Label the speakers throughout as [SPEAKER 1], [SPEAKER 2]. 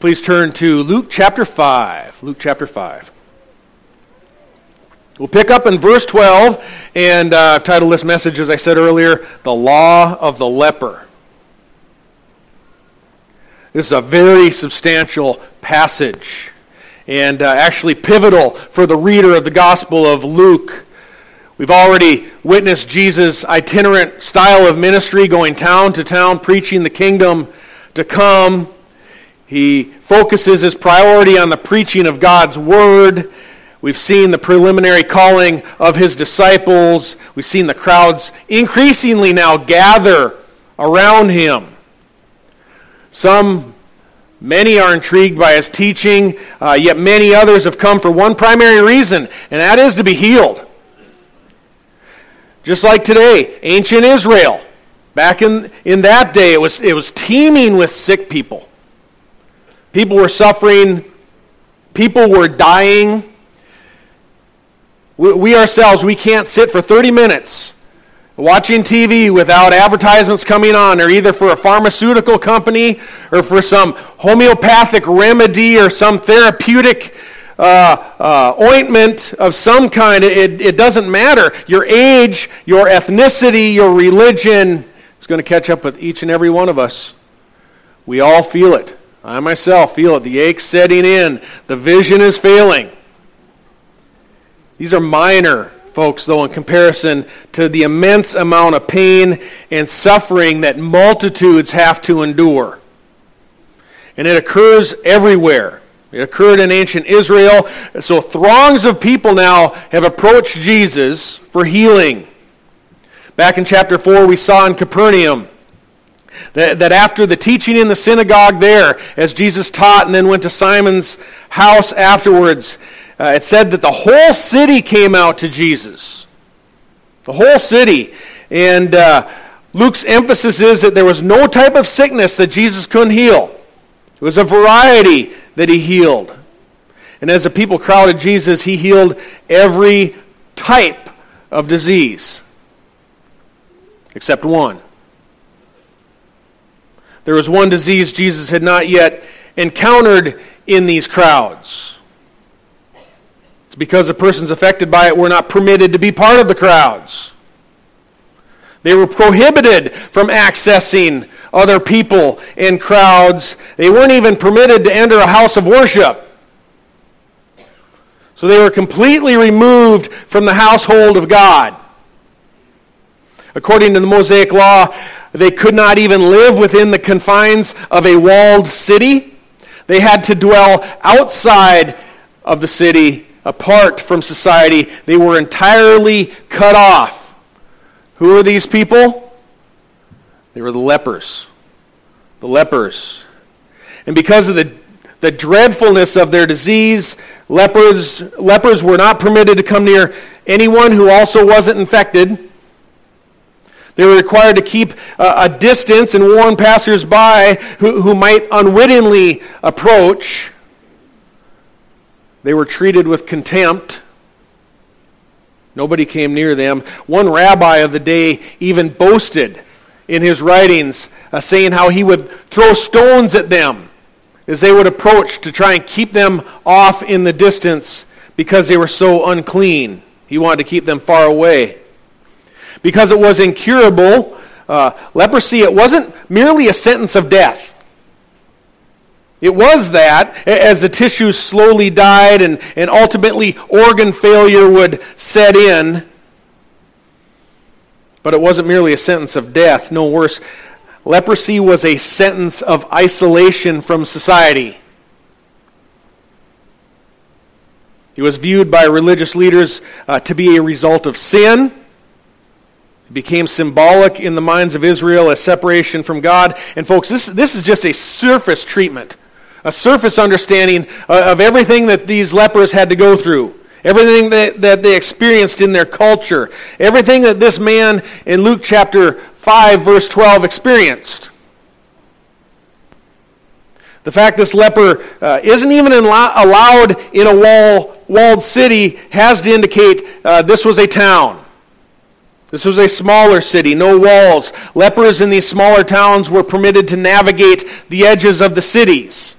[SPEAKER 1] Please turn to Luke chapter 5. Luke chapter 5. We'll pick up in verse 12, and uh, I've titled this message, as I said earlier, The Law of the Leper. This is a very substantial passage, and uh, actually pivotal for the reader of the Gospel of Luke. We've already witnessed Jesus' itinerant style of ministry, going town to town, preaching the kingdom to come. He focuses his priority on the preaching of God's word. We've seen the preliminary calling of his disciples. We've seen the crowds increasingly now gather around him. Some, many are intrigued by his teaching, uh, yet many others have come for one primary reason, and that is to be healed. Just like today, ancient Israel, back in, in that day, it was, it was teeming with sick people. People were suffering, people were dying. We, we ourselves, we can't sit for 30 minutes watching TV without advertisements coming on, or either for a pharmaceutical company or for some homeopathic remedy or some therapeutic uh, uh, ointment of some kind. It, it doesn't matter. Your age, your ethnicity, your religion is going to catch up with each and every one of us. We all feel it. I myself feel it. The ache setting in. The vision is failing. These are minor, folks, though, in comparison to the immense amount of pain and suffering that multitudes have to endure. And it occurs everywhere. It occurred in ancient Israel. So throngs of people now have approached Jesus for healing. Back in chapter 4, we saw in Capernaum that, that after the teaching in the synagogue there, as Jesus taught and then went to Simon's house afterwards, uh, it said that the whole city came out to Jesus. The whole city. And uh, Luke's emphasis is that there was no type of sickness that Jesus couldn't heal. It was a variety that he healed. And as the people crowded Jesus, he healed every type of disease except one. There was one disease Jesus had not yet encountered in these crowds. It's because the persons affected by it were not permitted to be part of the crowds. They were prohibited from accessing other people in crowds. They weren't even permitted to enter a house of worship. So they were completely removed from the household of God. According to the Mosaic Law, they could not even live within the confines of a walled city. They had to dwell outside of the city, apart from society. They were entirely cut off. Who are these people? They were the lepers. The lepers. And because of the, the dreadfulness of their disease, lepers, lepers were not permitted to come near anyone who also wasn't infected. They were required to keep a, a distance and warn passersby who, who might unwittingly approach. They were treated with contempt. Nobody came near them. One rabbi of the day even boasted in his writings, uh, saying how he would throw stones at them as they would approach to try and keep them off in the distance because they were so unclean. He wanted to keep them far away because it was incurable. Uh, leprosy, it wasn't merely a sentence of death. It was that as the tissues slowly died and, and ultimately organ failure would set in. But it wasn't merely a sentence of death. No worse. Leprosy was a sentence of isolation from society. It was viewed by religious leaders uh, to be a result of sin became symbolic in the minds of Israel as separation from God. And folks, this, this is just a surface treatment, a surface understanding of everything that these lepers had to go through, everything that, that they experienced in their culture, everything that this man in Luke chapter 5, verse 12 experienced. The fact this leper uh, isn't even allowed in a wall, walled city has to indicate uh, this was a town. This was a smaller city, no walls. Lepers in these smaller towns were permitted to navigate the edges of the cities.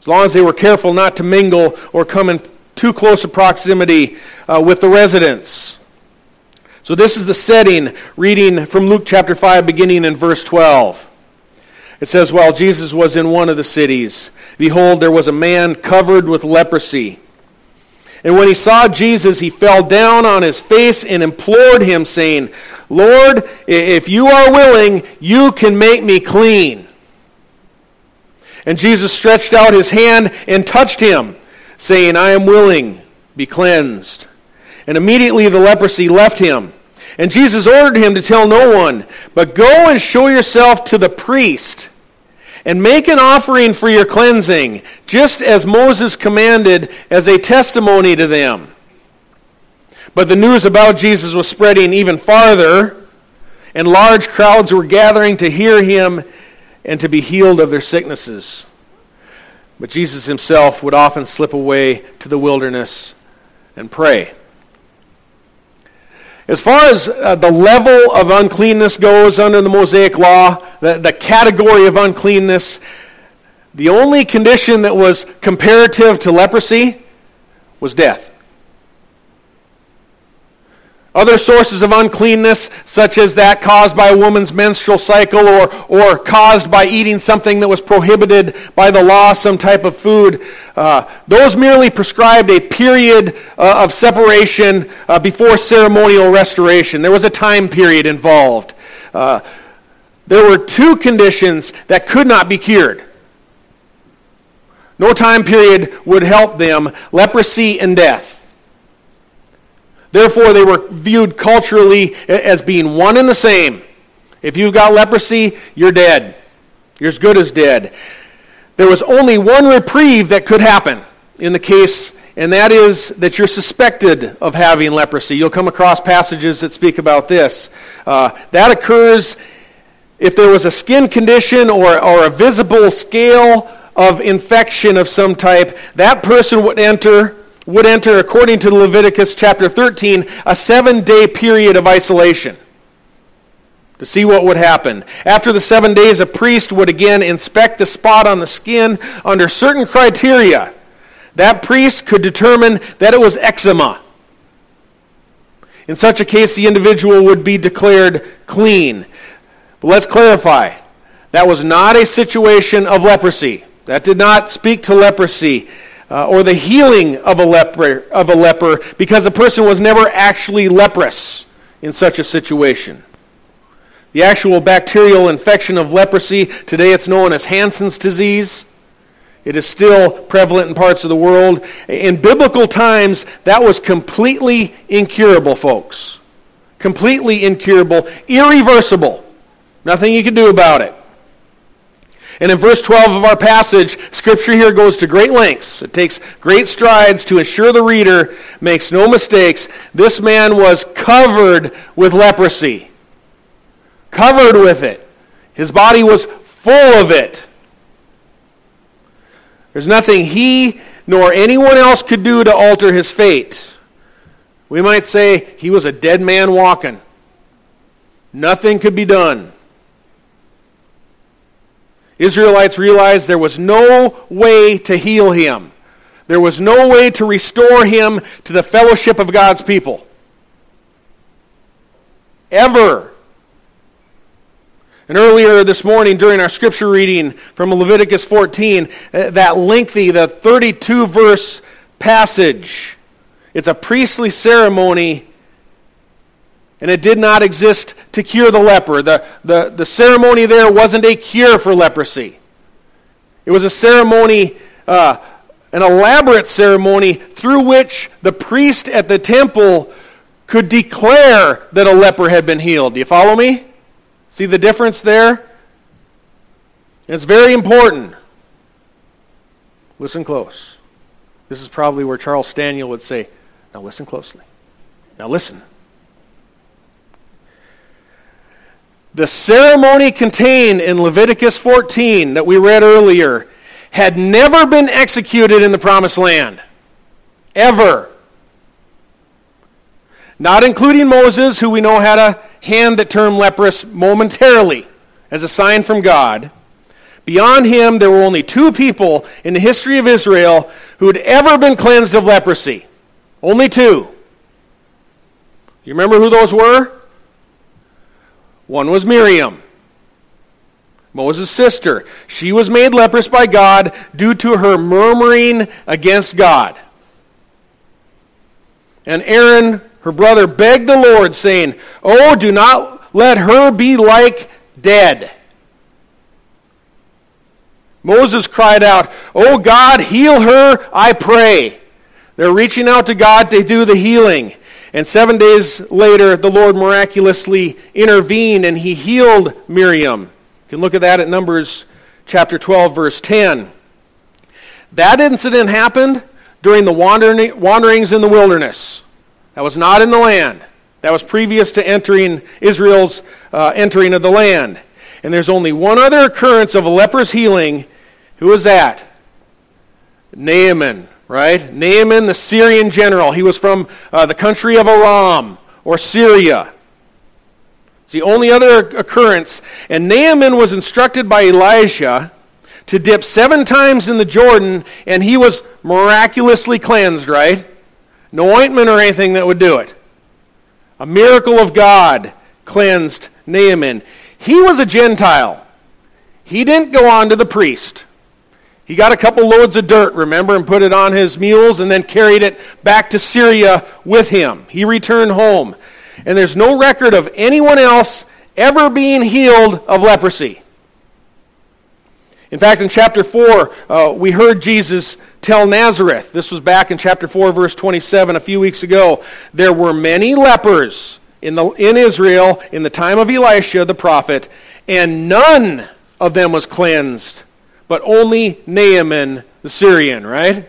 [SPEAKER 1] as long as they were careful not to mingle or come in too close a proximity uh, with the residents. So, this is the setting, reading from Luke chapter 5, beginning in verse 12. It says, While Jesus was in one of the cities, behold, there was a man covered with leprosy. And when he saw Jesus, he fell down on his face and implored him, saying, Lord, if you are willing, you can make me clean. And Jesus stretched out his hand and touched him, saying, I am willing, be cleansed. And immediately the leprosy left him. And Jesus ordered him to tell no one, but go and show yourself to the priest and make an offering for your cleansing, just as Moses commanded as a testimony to them. But the news about Jesus was spreading even farther, and large crowds were gathering to hear him and to be healed of their sicknesses. But Jesus himself would often slip away to the wilderness and pray. As far as uh, the level of uncleanness goes under the Mosaic Law, the, the category of uncleanness, the only condition that was comparative to leprosy was death. Other sources of uncleanness, such as that caused by a woman's menstrual cycle or, or caused by eating something that was prohibited by the law, some type of food, uh, those merely prescribed a period uh, of separation uh, before ceremonial restoration. There was a time period involved. Uh, there were two conditions that could not be cured. No time period would help them leprosy and death. Therefore, they were viewed culturally as being one and the same. If you've got leprosy, you're dead. You're as good as dead. There was only one reprieve that could happen in the case, and that is that you're suspected of having leprosy. You'll come across passages that speak about this. Uh, that occurs if there was a skin condition or, or a visible scale of infection of some type. That person would enter would enter, according to Leviticus chapter 13, a seven day period of isolation to see what would happen. After the seven days, a priest would again inspect the spot on the skin under certain criteria. That priest could determine that it was eczema. In such a case, the individual would be declared clean. But let's clarify that was not a situation of leprosy. That did not speak to leprosy uh, or the healing of a, leper, of a leper because a person was never actually leprous in such a situation. The actual bacterial infection of leprosy, today it's known as Hansen's disease. It is still prevalent in parts of the world. In biblical times, that was completely incurable, folks. Completely incurable, irreversible. Nothing you could do about it. And in verse 12 of our passage, Scripture here goes to great lengths. It takes great strides to assure the reader makes no mistakes. This man was covered with leprosy. Covered with it. His body was full of it. There's nothing he nor anyone else could do to alter his fate. We might say he was a dead man walking. Nothing could be done. Israelites realized there was no way to heal him. There was no way to restore him to the fellowship of God's people. Ever. And earlier this morning, during our scripture reading from Leviticus 14, uh, that lengthy, the 32 verse passage, it's a priestly ceremony and it did not exist to cure the leper. The, the, the ceremony there wasn't a cure for leprosy. It was a ceremony, uh, an elaborate ceremony through which the priest at the temple could declare that a leper had been healed. Do you follow me? See the difference there? It's very important. Listen close. This is probably where Charles Stanley would say, Now listen closely. Now listen. The ceremony contained in Leviticus 14 that we read earlier had never been executed in the promised land. Ever. Not including Moses, who we know had a hand that turned leprous momentarily as a sign from God. Beyond him, there were only two people in the history of Israel who had ever been cleansed of leprosy. Only two. You remember who those were? One was Miriam, Moses' sister. She was made leprous by God due to her murmuring against God. And Aaron, her brother, begged the Lord, saying, Oh, do not let her be like dead. Moses cried out, Oh God, heal her, I pray. They're reaching out to God to do the healing. And seven days later, the Lord miraculously intervened and he healed Miriam. You can look at that at Numbers chapter 12, verse 10. That incident happened during the wanderings in the wilderness. That was not in the land. That was previous to entering Israel's uh, entering of the land. And there's only one other occurrence of a leper's healing. Who was that? Naaman, right? Naaman, the Syrian general. He was from uh, the country of Aram or Syria. It's the only other occurrence. And Naaman was instructed by Elijah to dip seven times in the Jordan, and he was miraculously cleansed, right? No ointment or anything that would do it. A miracle of God cleansed Naaman. He was a Gentile. He didn't go on to the priest. He got a couple loads of dirt, remember, and put it on his mules and then carried it back to Syria with him. He returned home. And there's no record of anyone else ever being healed of leprosy. In fact, in chapter 4, uh, we heard Jesus tell Nazareth, this was back in chapter 4, verse 27, a few weeks ago, there were many lepers in, the, in Israel in the time of Elisha the prophet, and none of them was cleansed but only Naaman the Syrian, right?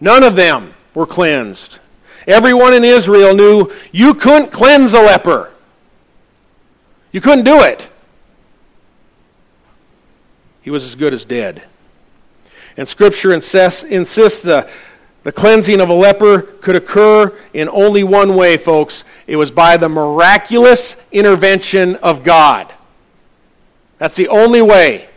[SPEAKER 1] None of them were cleansed. Everyone in Israel knew you couldn't cleanse a leper. You couldn't do it. He was as good as dead. And Scripture insists, insists the, the cleansing of a leper could occur in only one way, folks. It was by the miraculous intervention of God. That's the only way.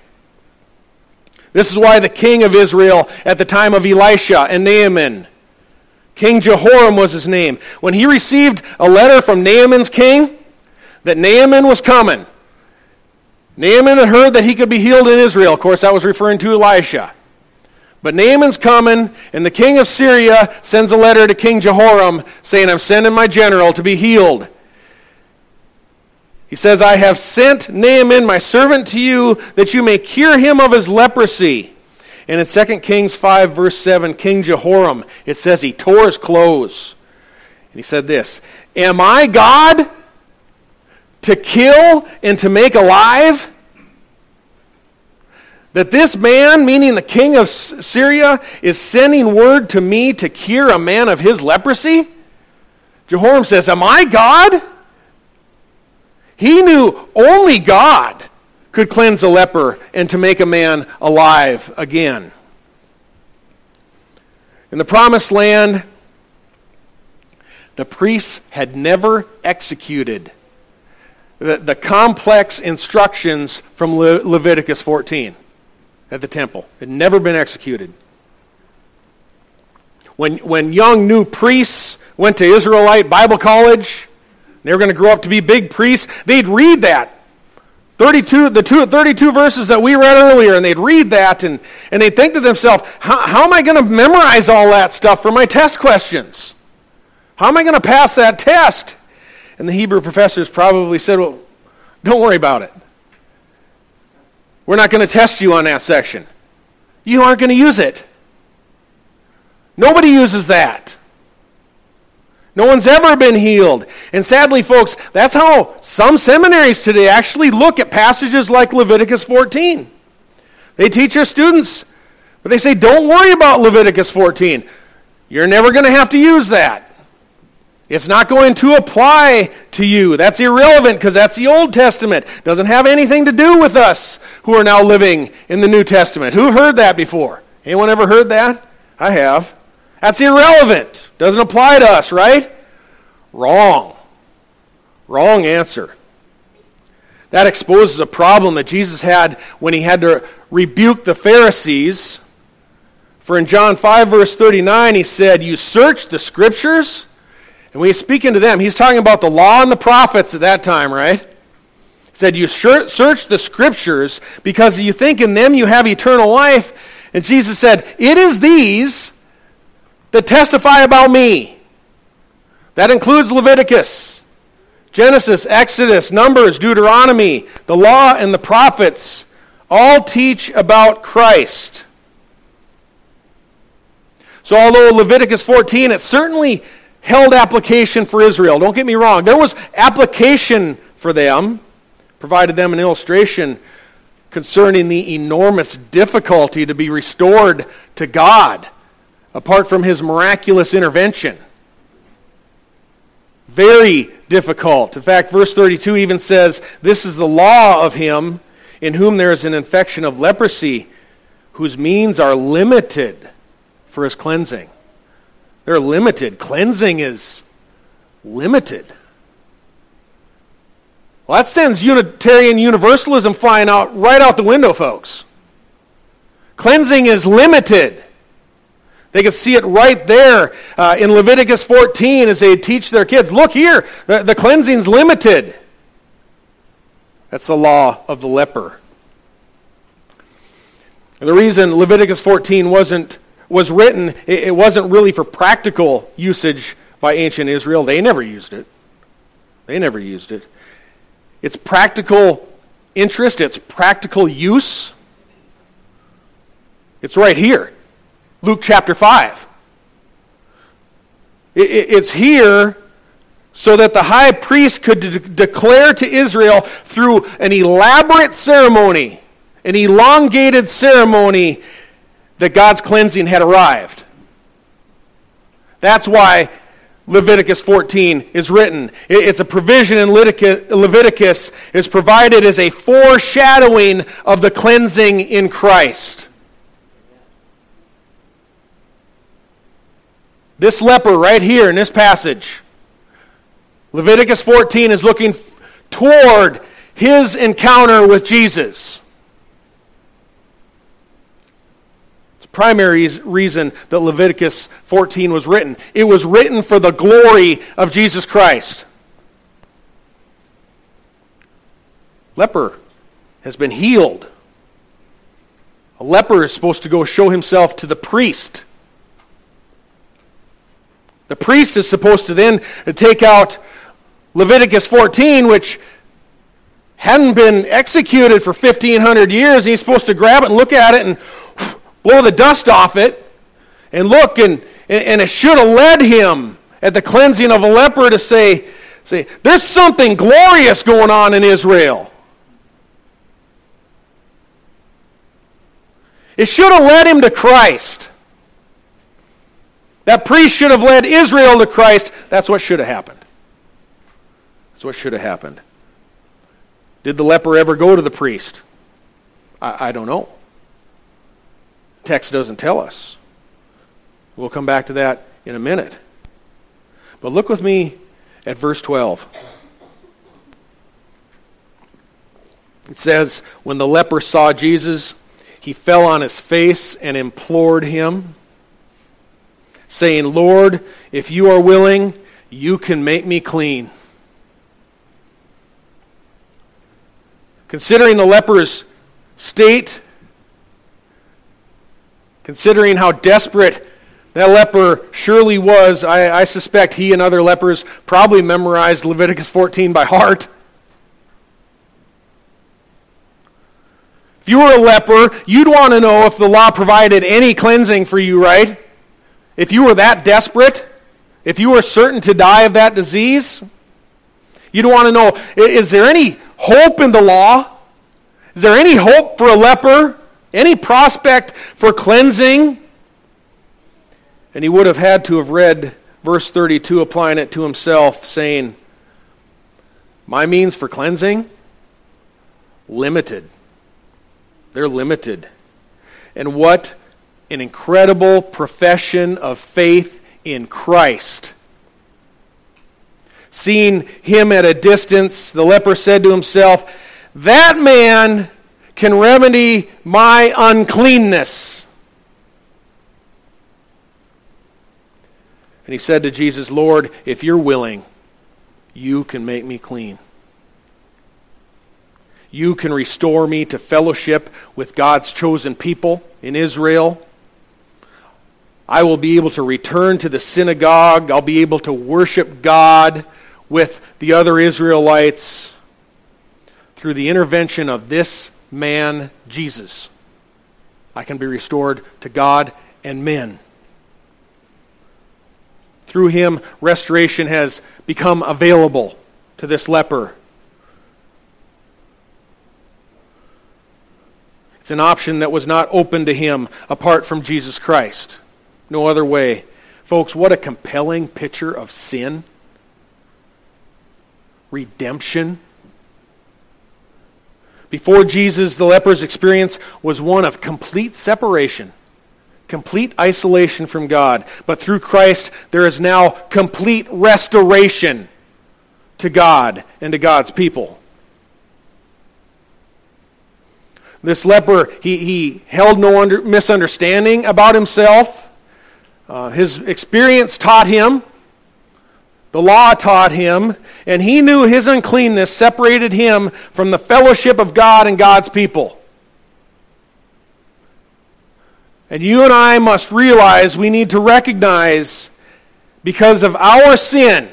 [SPEAKER 1] This is why the king of Israel at the time of Elisha and Naaman, King Jehoram was his name, when he received a letter from Naaman's king that Naaman was coming, Naaman had heard that he could be healed in Israel. Of course, that was referring to Elisha. But Naaman's coming, and the king of Syria sends a letter to King Jehoram saying, I'm sending my general to be healed. He says, I have sent Naaman, my servant, to you, that you may cure him of his leprosy. And in 2 Kings 5, verse 7, King Jehoram, it says he tore his clothes. And he said this Am I God to kill and to make alive? That this man, meaning the king of Syria, is sending word to me to cure a man of his leprosy? Jehoram says, Am I God? He knew only God could cleanse a leper and to make a man alive again. In the promised land, the priests had never executed the, the complex instructions from Le- Leviticus 14 at the temple. It had never been executed. When, when young new priests went to Israelite Bible college, they were going to grow up to be big priests. They'd read that. 32, the two, 32 verses that we read earlier, and they'd read that, and, and they'd think to themselves, how, how am I going to memorize all that stuff for my test questions? How am I going to pass that test? And the Hebrew professors probably said, well, don't worry about it. We're not going to test you on that section. You aren't going to use it. Nobody uses that. No one's ever been healed. And sadly, folks, that's how some seminaries today actually look at passages like Leviticus 14. They teach their students, but they say, don't worry about Leviticus 14. You're never going to have to use that. It's not going to apply to you. That's irrelevant because that's the Old Testament. Doesn't have anything to do with us who are now living in the New Testament. Who heard that before? Anyone ever heard that? I have. That's irrelevant. Doesn't apply to us, right? Wrong. Wrong answer. That exposes a problem that Jesus had when he had to rebuke the Pharisees. For in John 5, verse 39, he said, You search the scriptures? And when he's speaking to them, he's talking about the law and the prophets at that time, right? He said, You search the scriptures because you think in them you have eternal life. And Jesus said, It is these that testify about me. That includes Leviticus. Genesis, Exodus, Numbers, Deuteronomy, the law, and the prophets all teach about Christ. So, although Leviticus 14, it certainly held application for Israel. Don't get me wrong. There was application for them, provided them an illustration concerning the enormous difficulty to be restored to God apart from his miraculous intervention. Very difficult. In fact, verse 32 even says, This is the law of him in whom there is an infection of leprosy, whose means are limited for his cleansing. They're limited. Cleansing is limited. Well, that sends Unitarian Universalism flying out right out the window, folks. Cleansing is limited. They could see it right there uh, in Leviticus 14 as they teach their kids. Look here, the, the cleansing's limited. That's the law of the leper. And the reason Leviticus 14 wasn't was written, it, it wasn't really for practical usage by ancient Israel. They never used it. They never used it. It's practical interest, it's practical use. It's right here. Luke chapter 5. It's here so that the high priest could de- declare to Israel through an elaborate ceremony, an elongated ceremony, that God's cleansing had arrived. That's why Leviticus 14 is written. It's a provision in Leviticus, is provided as a foreshadowing of the cleansing in Christ. This leper right here in this passage, Leviticus 14 is looking toward his encounter with Jesus. It's primary reason that Leviticus 14 was written. It was written for the glory of Jesus Christ. Leper has been healed. A leper is supposed to go show himself to the priest. The priest is supposed to then take out Leviticus 14, which hadn't been executed for 1,500 years, and he's supposed to grab it and look at it and blow the dust off it and look, and, and it should have led him at the cleansing of a leper to say, say, There's something glorious going on in Israel. It should have led him to Christ. That priest should have led Israel to Christ. That's what should have happened. That's what should have happened. Did the leper ever go to the priest? I, I don't know. Text doesn't tell us. We'll come back to that in a minute. But look with me at verse 12. It says, When the leper saw Jesus, he fell on his face and implored him saying, Lord, if you are willing, you can make me clean. Considering the leper's state, considering how desperate that leper surely was, I, I, suspect he and other lepers probably memorized Leviticus 14 by heart. If you were a leper, you'd want to know if the law provided any cleansing for you, right? If you were that desperate, if you were certain to die of that disease, you'd want to know is there any hope in the law? Is there any hope for a leper? Any prospect for cleansing? And he would have had to have read verse 32, applying it to himself, saying, My means for cleansing? Limited. They're limited. And what an incredible profession of faith in Christ. Seeing him at a distance, the leper said to himself, that man can remedy my uncleanness. And he said to Jesus, Lord, if you're willing, you can make me clean. You can restore me to fellowship with God's chosen people in Israel. I will be able to return to the synagogue. I'll be able to worship God with the other Israelites through the intervention of this man, Jesus. I can be restored to God and men. Through him, restoration has become available to this leper. It's an option that was not open to him apart from Jesus Christ. No other way. Folks, what a compelling picture of sin, redemption. Before Jesus, the leper's experience was one of complete separation, complete isolation from God. But through Christ, there is now complete restoration to God and to God's people. This leper, he, he held no under, misunderstanding about himself. Uh, his experience taught him, the law taught him, and he knew his uncleanness separated him from the fellowship of God and God's people. And you and I must realize we need to recognize because of our sin,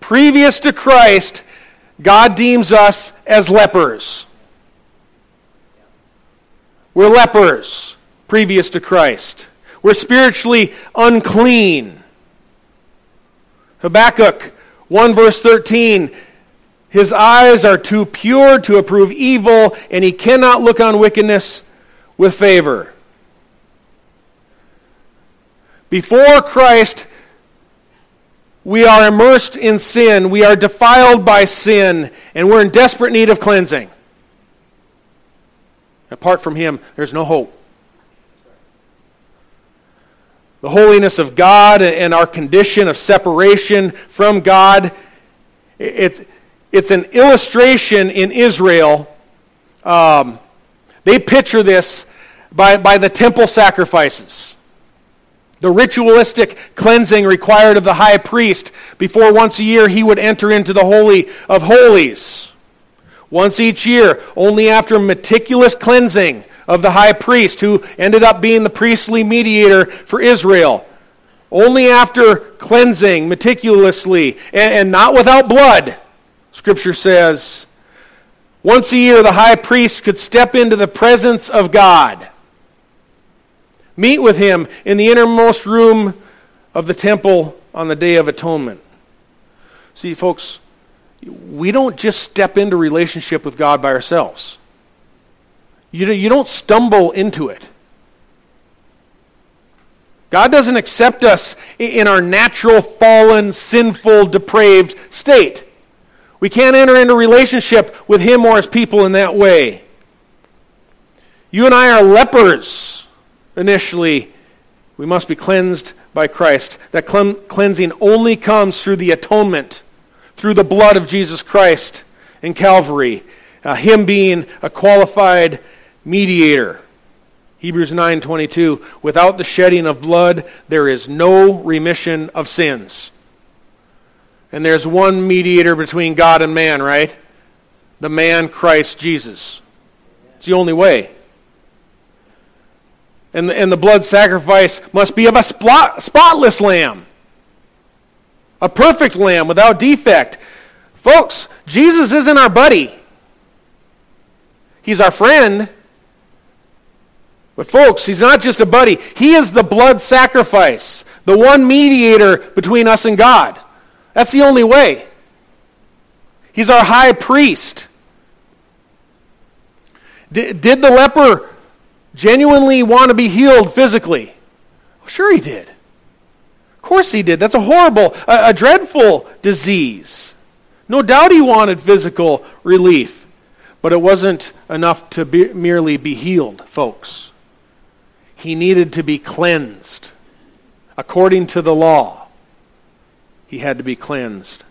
[SPEAKER 1] previous to Christ, God deems us as lepers. We're lepers previous to Christ. We're spiritually unclean. Habakkuk 1 verse 13 His eyes are too pure to approve evil, and he cannot look on wickedness with favor. Before Christ, we are immersed in sin, we are defiled by sin, and we're in desperate need of cleansing. Apart from Him, there's no hope. The holiness of God and our condition of separation from God, it's, it's an illustration in Israel. Um, they picture this by, by the temple sacrifices. The ritualistic cleansing required of the high priest before once a year he would enter into the Holy of Holies once each year, only after meticulous cleansing of the high priest, who ended up being the priestly mediator for Israel. Only after cleansing meticulously and, and not without blood, Scripture says, once a year the high priest could step into the presence of God, meet with him in the innermost room of the temple on the Day of Atonement. See, folks, we don't just step into relationship with God by ourselves. You, you don't stumble into it. God doesn't accept us in our natural, fallen, sinful, depraved state. We can't enter into relationship with Him or His people in that way. You and I are lepers initially. We must be cleansed by Christ. That cleansing only comes through the atonement through the blood of Jesus Christ in Calvary, uh, him being a qualified mediator. Hebrews 9:22 Without the shedding of blood there is no remission of sins. And there's one mediator between God and man, right? The man Christ Jesus. It's the only way. And the, and the blood sacrifice must be of a spot, spotless lamb a perfect lamb without defect. Folks, Jesus isn't our buddy. He's our friend. But, folks, he's not just a buddy. He is the blood sacrifice, the one mediator between us and God. That's the only way. He's our high priest. Did, did the leper genuinely want to be healed physically? sure, he did. Of course he did. That's a horrible, a, a dreadful disease. No doubt he wanted physical relief, but it wasn't enough to be, merely be healed, folks. He needed to be cleansed. According to the law, he had to be cleansed.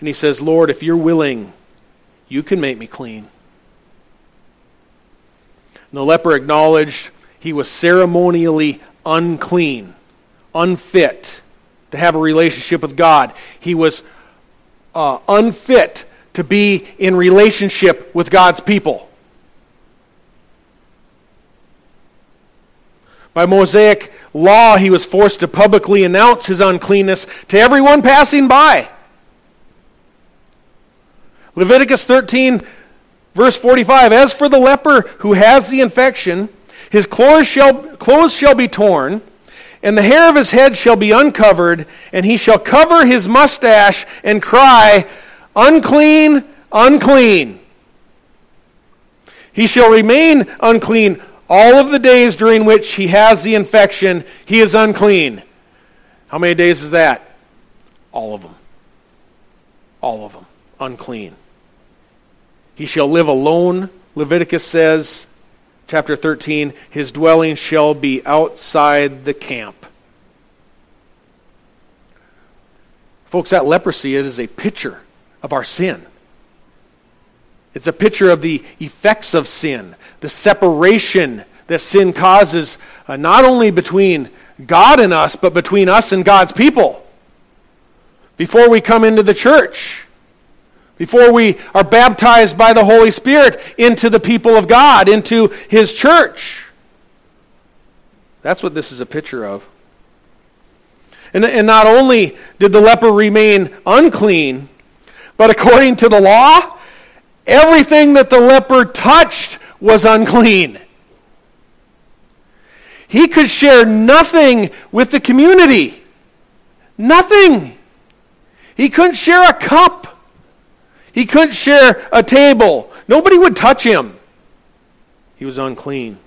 [SPEAKER 1] And he says, Lord, if you're willing, You can make me clean. And the leper acknowledged he was ceremonially unclean, unfit to have a relationship with God. He was uh, unfit to be in relationship with God's people. By Mosaic law, he was forced to publicly announce his uncleanness to everyone passing by. Leviticus 13, verse 45 As for the leper who has the infection, his clothes shall, clothes shall be torn, and the hair of his head shall be uncovered, and he shall cover his mustache and cry, Unclean, unclean. He shall remain unclean all of the days during which he has the infection, he is unclean. How many days is that? All of them. All of them. Unclean. He shall live alone, Leviticus says, chapter 13, his dwelling shall be outside the camp. Folks, that leprosy is a picture of our sin. It's a picture of the effects of sin, the separation that sin causes, uh, not only between God and us, but between us and God's people. Before we come into the church, before we are baptized by the Holy Spirit into the people of God, into His church. That's what this is a picture of. And, and not only did the leper remain unclean, but according to the law, everything that the leper touched was unclean. He could share nothing with the community. Nothing. He couldn't share a cup. He couldn't share a table. Nobody would touch him. He was unclean.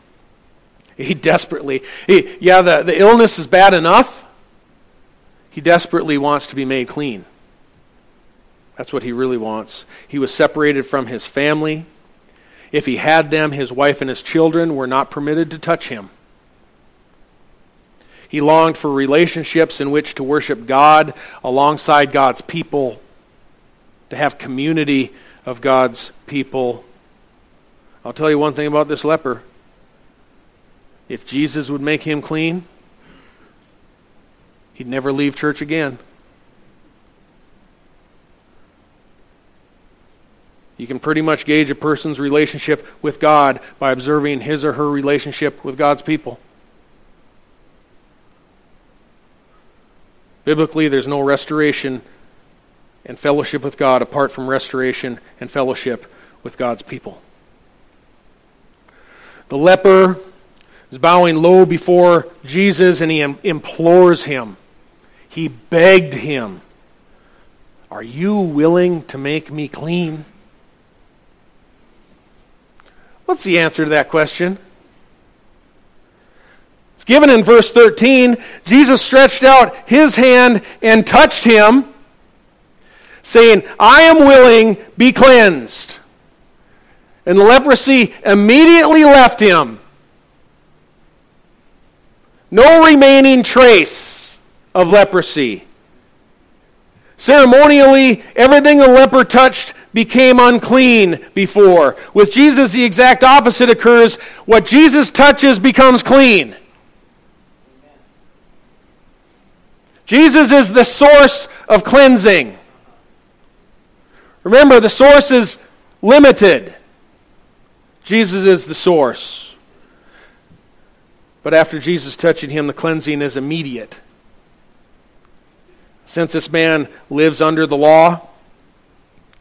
[SPEAKER 1] He desperately, he, yeah, the, the illness is bad enough. He desperately wants to be made clean. That's what he really wants. He was separated from his family. If he had them, his wife and his children were not permitted to touch him. He longed for relationships in which to worship God alongside God's people, to have community of God's people. I'll tell you one thing about this leper. If Jesus would make him clean, he'd never leave church again. You can pretty much gauge a person's relationship with God by observing his or her relationship with God's people. Biblically, there's no restoration and fellowship with God apart from restoration and fellowship with God's people. The leper is bowing low before Jesus and he implores him. He begged him, Are you willing to make me clean? What's the answer to that question? It's given in verse 13. Jesus stretched out his hand and touched him, saying, I am willing, be cleansed. And the leprosy immediately left him. No remaining trace of leprosy. Ceremonially, everything the leper touched became unclean before. With Jesus, the exact opposite occurs. What Jesus touches becomes clean. Jesus is the source of cleansing. Remember, the source is limited. Jesus is the source. But after Jesus touching him, the cleansing is immediate. Since this man lives under the law,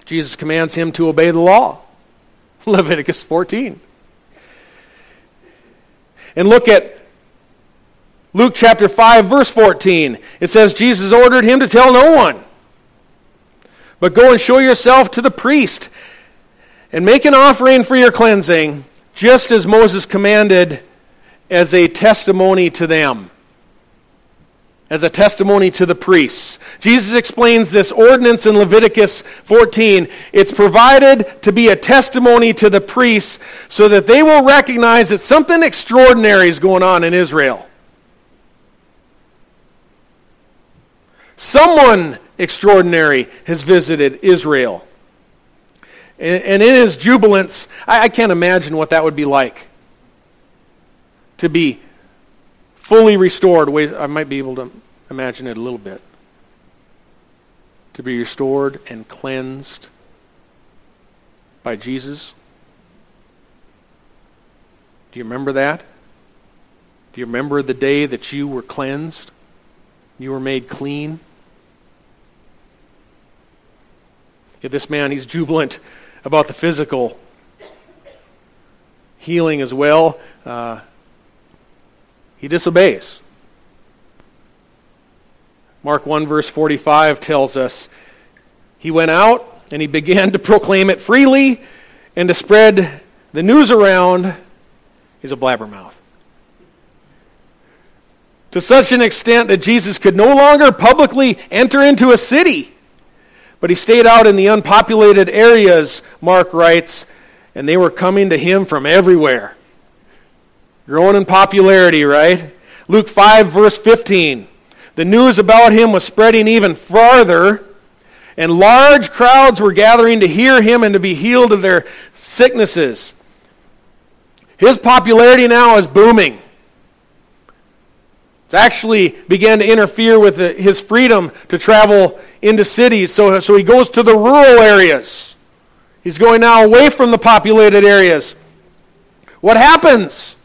[SPEAKER 1] Jesus commands him to obey the law. Leviticus 14. And look at Luke chapter 5, verse 14. It says, Jesus ordered him to tell no one, but go and show yourself to the priest and make an offering for your cleansing, just as Moses commanded as a testimony to them as a testimony to the priests. Jesus explains this ordinance in Leviticus 14. It's provided to be a testimony to the priests so that they will recognize that something extraordinary is going on in Israel. Someone extraordinary has visited Israel. And, in his jubilance, I can't imagine what that would be like to be fully restored. I might be able to imagine it a little bit. To be restored and cleansed by Jesus. Do you remember that? Do you remember the day that you were cleansed? You were made clean? This man, he's jubilant about the physical healing as well. Uh, he disobeys. Mark 1, verse 45 tells us he went out and he began to proclaim it freely and to spread the news around. He's a blabbermouth. To such an extent that Jesus could no longer publicly enter into a city. But he stayed out in the unpopulated areas, Mark writes, and they were coming to him from everywhere. Growing in popularity, right? Luke 5, verse 15. The news about him was spreading even farther, and large crowds were gathering to hear him and to be healed of their sicknesses. His popularity now is booming. It's actually began to interfere with his freedom to travel into cities. So, so he goes to the rural areas. He's going now away from the populated areas. What happens?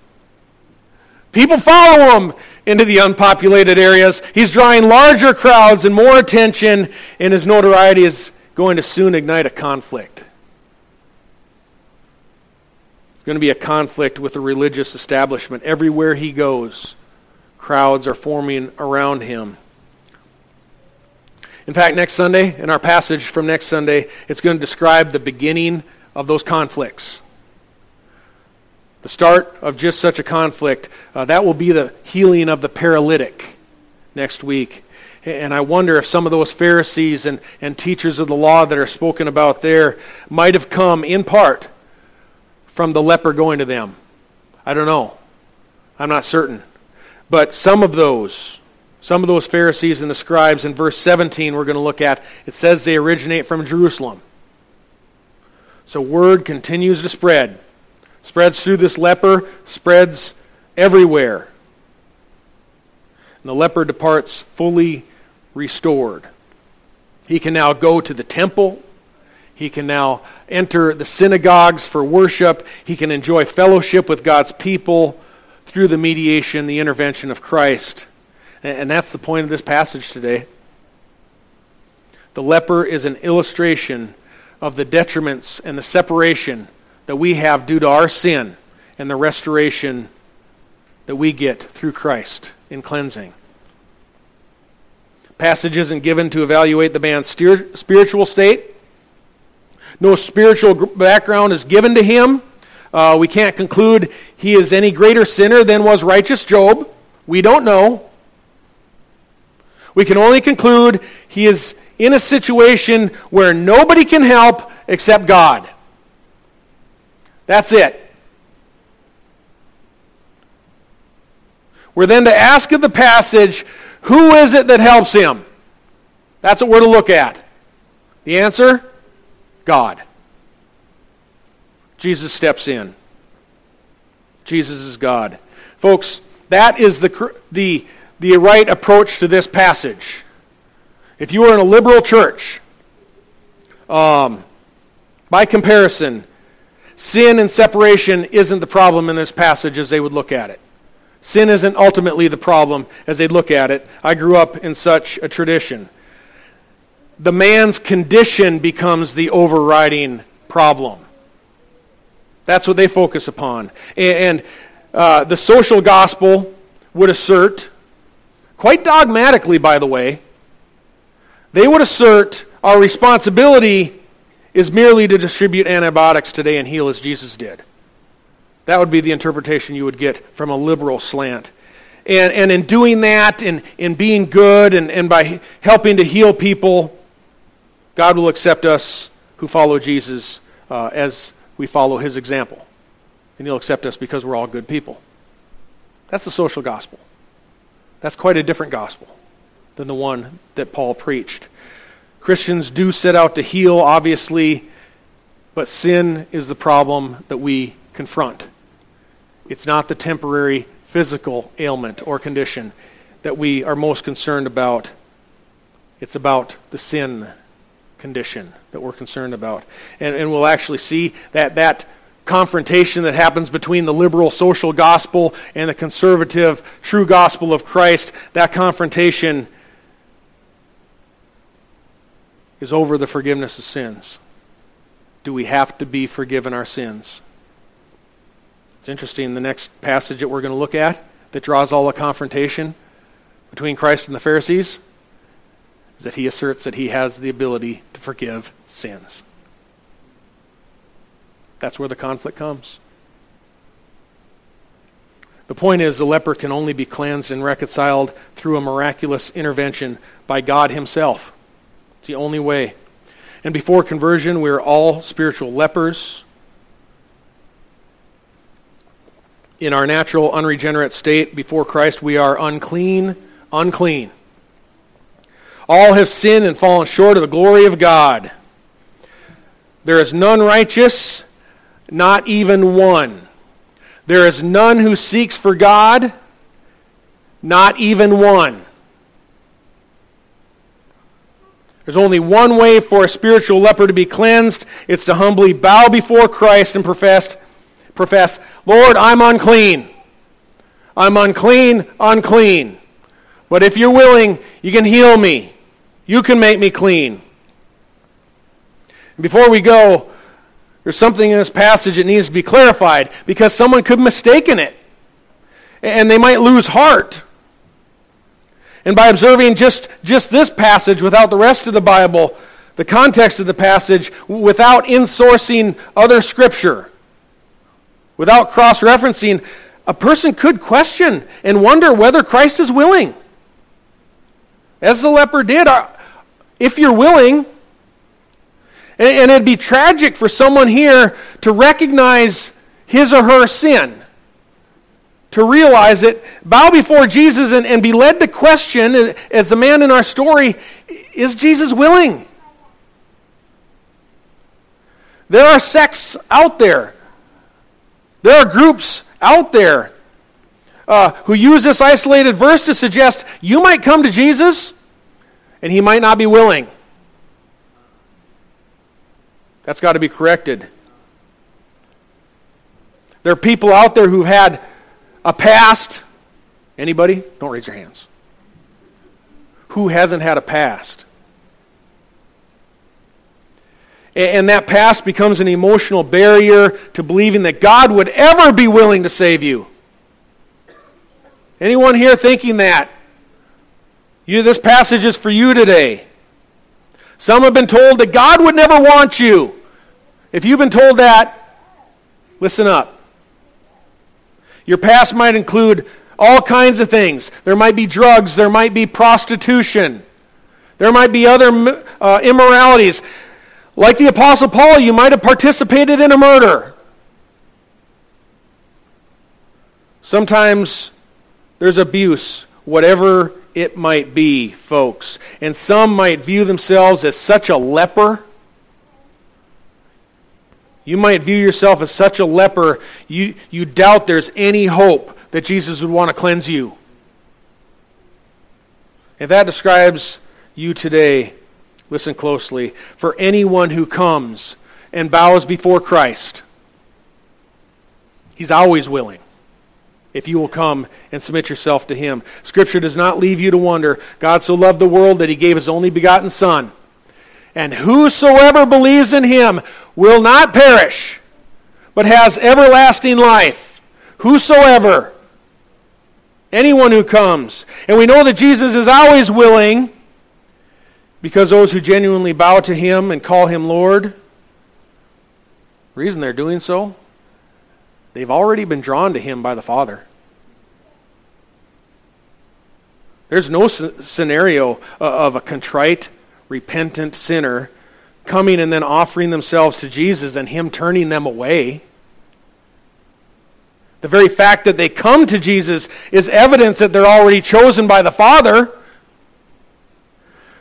[SPEAKER 1] People follow him into the unpopulated areas. He's drawing larger crowds and more attention, and his notoriety is going to soon ignite a conflict. It's going to be a conflict with the religious establishment everywhere he goes. Crowds are forming around him. In fact, next Sunday, in our passage from next Sunday, it's going to describe the beginning of those conflicts. The start of just such a conflict, uh, that will be the healing of the paralytic next week. And I wonder if some of those Pharisees and, and teachers of the law that are spoken about there might have come in part from the leper going to them. I don't know. I'm not certain. But some of those, some of those Pharisees and the scribes in verse 17 we're going to look at, it says they originate from Jerusalem. So word continues to spread Spreads through this leper, spreads everywhere. And the leper departs fully restored. He can now go to the temple. He can now enter the synagogues for worship. He can enjoy fellowship with God's people through the mediation, the intervention of Christ. And that's the point of this passage today. The leper is an illustration of the detriments and the separation that we have due to our sin and the restoration that we get through Christ in cleansing. Passage isn't given to evaluate the man's spiritual state. No spiritual background is given to him. Uh, we can't conclude he is any greater sinner than was righteous Job. We don't know. We can only conclude he is in a situation where nobody can help except God. That's it. We're then to ask of the passage, who is it that helps him? That's what we're to look at. The answer? God. Jesus steps in. Jesus is God. Folks, that is the, the, the right approach to this passage. If you are in a liberal church, um, by comparison, sin and separation isn't the problem in this passage as they would look at it. Sin isn't ultimately the problem as they look at it. I grew up in such a tradition. The man's condition becomes the overriding problem. That's what they focus upon. And, uh, the social gospel would assert, quite dogmatically, by the way, they would assert our responsibility is merely to distribute antibiotics today and heal as Jesus did. That would be the interpretation you would get from a liberal slant. And, and in doing that, in, in being good, and, and by helping to heal people, God will accept us who follow Jesus uh, as we follow his example. And he'll accept us because we're all good people. That's the social gospel. That's quite a different gospel than the one that Paul preached. Christians do set out to heal, obviously, But sin is the problem that we confront. It's not the temporary physical ailment or condition that we are most concerned about. It's about the sin condition that we're concerned about. And, and we'll actually see that that confrontation that happens between the liberal social gospel and the conservative true gospel of Christ, that confrontation is over the forgiveness of sins. Do we have to be forgiven our sins? It's interesting, the next passage that we're going to look at that draws all the confrontation between Christ and the Pharisees is that he asserts that he has the ability to forgive sins. That's where the conflict comes. The point is, the leper can only be cleansed and reconciled through a miraculous intervention by God Himself. It's the only way. And before conversion, we are all spiritual lepers. In our natural, unregenerate state before Christ, we are unclean, unclean. All have sinned and fallen short of the glory of God. There is none righteous, not even one. There is none who seeks for God, not even one. There's only one way for a spiritual leper to be cleansed. It's to humbly bow before Christ and profess, profess, Lord, I'm unclean. I'm unclean, unclean. But if you're willing, you can heal me. You can make me clean. Before we go, there's something in this passage that needs to be clarified because someone could mistake it. And they might lose heart. And by observing just, just this passage without the rest of the Bible, the context of the passage, without insourcing other scripture, without cross referencing, a person could question and wonder whether Christ is willing. As the leper did, uh, if you're willing, and it'd be tragic for someone here to recognize his or her sin to realize it, bow before Jesus, and, and be led to question, as the man in our story, is Jesus willing? There are sects out there. There are groups out there uh, who use this isolated verse to suggest you might come to Jesus and he might not be willing. That's got to be corrected. There are people out there who've had a past. Anybody? Don't raise your hands. Who hasn't had a past? And that past becomes an emotional barrier to believing that God would ever be willing to save you. Anyone here thinking that? You, this passage is for you today. Some have been told that God would never want you. If you've been told that, listen up. Your past might include all kinds of things. There might be drugs, there might be prostitution, there might be other uh, immoralities. Like the Apostle Paul, you might have participated in a murder. Sometimes there's abuse, whatever it might be, folks. And some might view themselves as such a leper you might view yourself as such a leper, you, you doubt there's any hope that Jesus would want to cleanse you. If that describes you today, listen closely. For anyone who comes and bows before Christ, He's always willing if you will come and submit yourself to Him. Scripture does not leave you to wonder. God so loved the world that He gave His only begotten Son and whosoever believes in him will not perish, but has everlasting life. Whosoever. Anyone who comes. And we know that Jesus is always willing because those who genuinely bow to him and call him Lord, the reason they're doing so, they've already been drawn to him by the Father. There's no scenario uh, of a contrite repentant sinner coming and then offering themselves to Jesus and Him turning them away. The very fact that they come to Jesus is evidence that they're already chosen by the Father.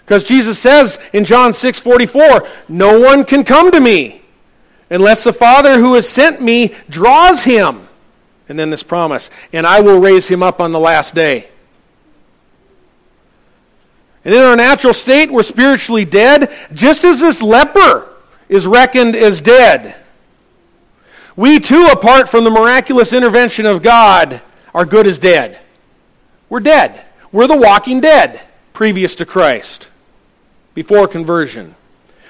[SPEAKER 1] Because Jesus says in John 6 44, No one can come to me unless the Father who has sent me draws him. And then this promise, and I will raise him up on the last day. And in our natural state, we're spiritually dead, just as this leper is reckoned as dead. We too, apart from the miraculous intervention of God, are good as dead. We're dead. We're the walking dead previous to Christ, before conversion.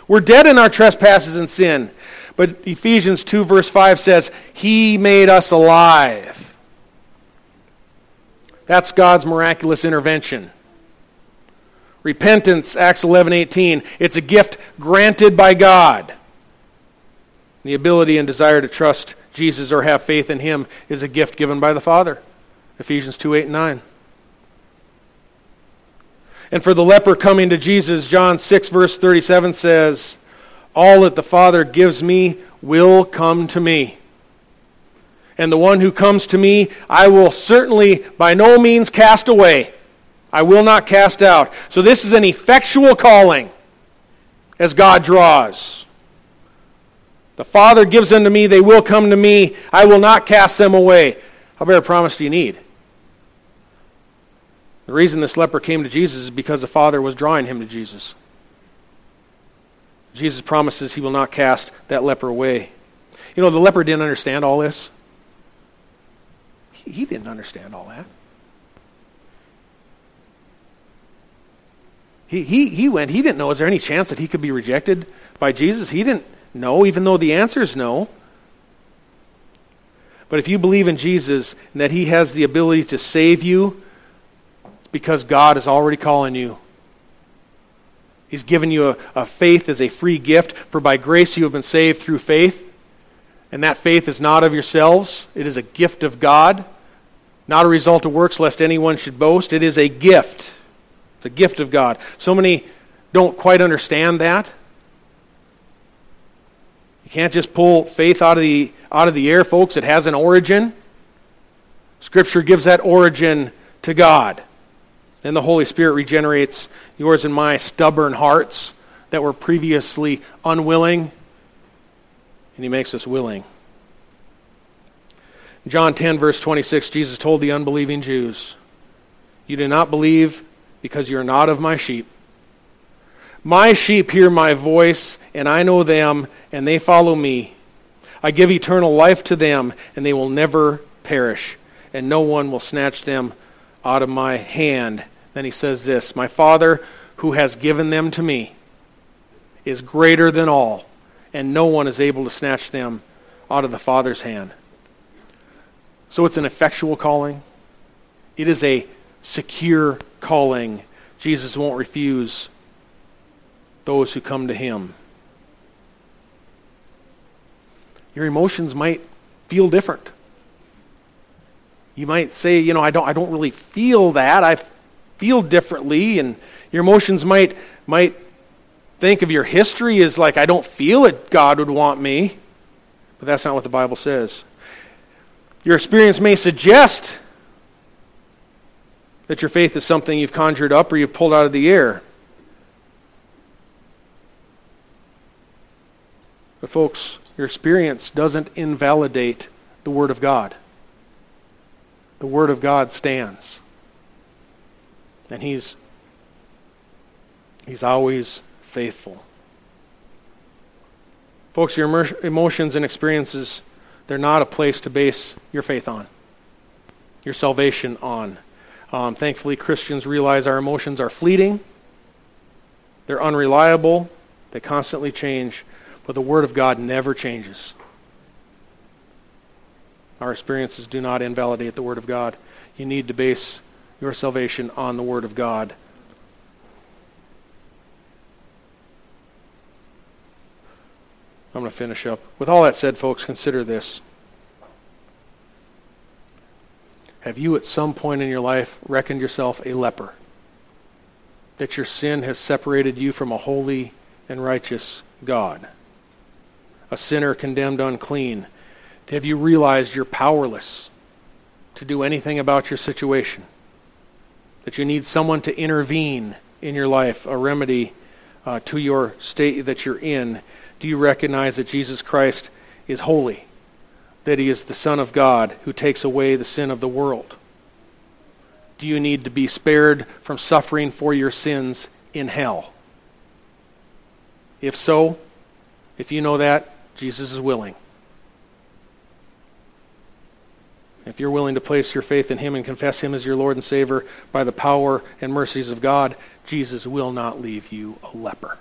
[SPEAKER 1] We're dead in our trespasses and sin. But Ephesians 2, verse 5 says, He made us alive. That's God's miraculous intervention. Repentance, Acts 11, 18. It's a gift granted by God. The ability and desire to trust Jesus or have faith in Him is a gift given by the Father. Ephesians 2, 8, and 9. And for the leper coming to Jesus, John 6, verse 37 says, all that the Father gives me will come to me. And the one who comes to me, I will certainly by no means cast away. I will not cast out. So this is an effectual calling as God draws. The Father gives them to me, they will come to me. I will not cast them away. How better promise do you need? The reason this leper came to Jesus is because the Father was drawing him to Jesus. Jesus promises he will not cast that leper away. You know, the leper didn't understand all this. He didn't understand all that. He, he, he went, he didn't know, is there any chance that he could be rejected by Jesus? He didn't know, even though the answer is no. But if you believe in Jesus and that he has the ability to save you, it's because God is already calling you He's given you a, a, faith as a free gift, for by grace you have been saved through faith. And that faith is not of yourselves, it is a gift of God, not a result of works, lest anyone should boast. It is a gift. It's a gift of God. So many don't quite understand that. You can't just pull faith out of the, out of the air, folks. It has an origin. Scripture gives that origin to God. And the Holy Spirit regenerates yours and my stubborn hearts that were previously unwilling, and He makes us willing. John 10, verse 26, Jesus told the unbelieving Jews, You do not believe because you are not of my sheep. My sheep hear my voice, and I know them, and they follow me. I give eternal life to them, and they will never perish, and no one will snatch them out of my hand. Then he says this My Father, who has given them to me, is greater than all, and no one is able to snatch them out of the Father's hand. So it's an effectual calling, it is a secure calling. Jesus won't refuse those who come to him. Your emotions might feel different. You might say, you know, I don't, I don't really feel that. I feel differently, and your emotions might, might think of your history as like, I don't feel it, God would want me. But that's not what the Bible says. Your experience may suggest that your faith is something you've conjured up or you've pulled out of the air. But, folks, your experience doesn't invalidate the Word of God. The Word of God stands. And He's, he's always faithful. Folks, your emotions and experiences, they're not a place to base your faith on, your salvation on. Um, thankfully, Christians realize our emotions are fleeting, they're unreliable, they constantly change, but the Word of God never changes. Our experiences do not invalidate the Word of God. You need to base your salvation on the Word of God. I'm going to finish up. With all that said, folks, consider this. Have you at some point in your life reckoned yourself a leper? That your sin has separated you from a holy and righteous God? A sinner condemned unclean? Have you realized you're powerless to do anything about your situation? that you need someone to intervene in your life, a remedy uh, to your state that you're in. Do you recognize that Jesus Christ is holy? That he is the Son of God who takes away the sin of the world? Do you need to be spared from suffering for your sins in hell? If so, if you know that, Jesus is willing. If you're willing to place your faith in Him and confess Him as your Lord and Savior by the power and mercies of God, Jesus will not leave you a leper.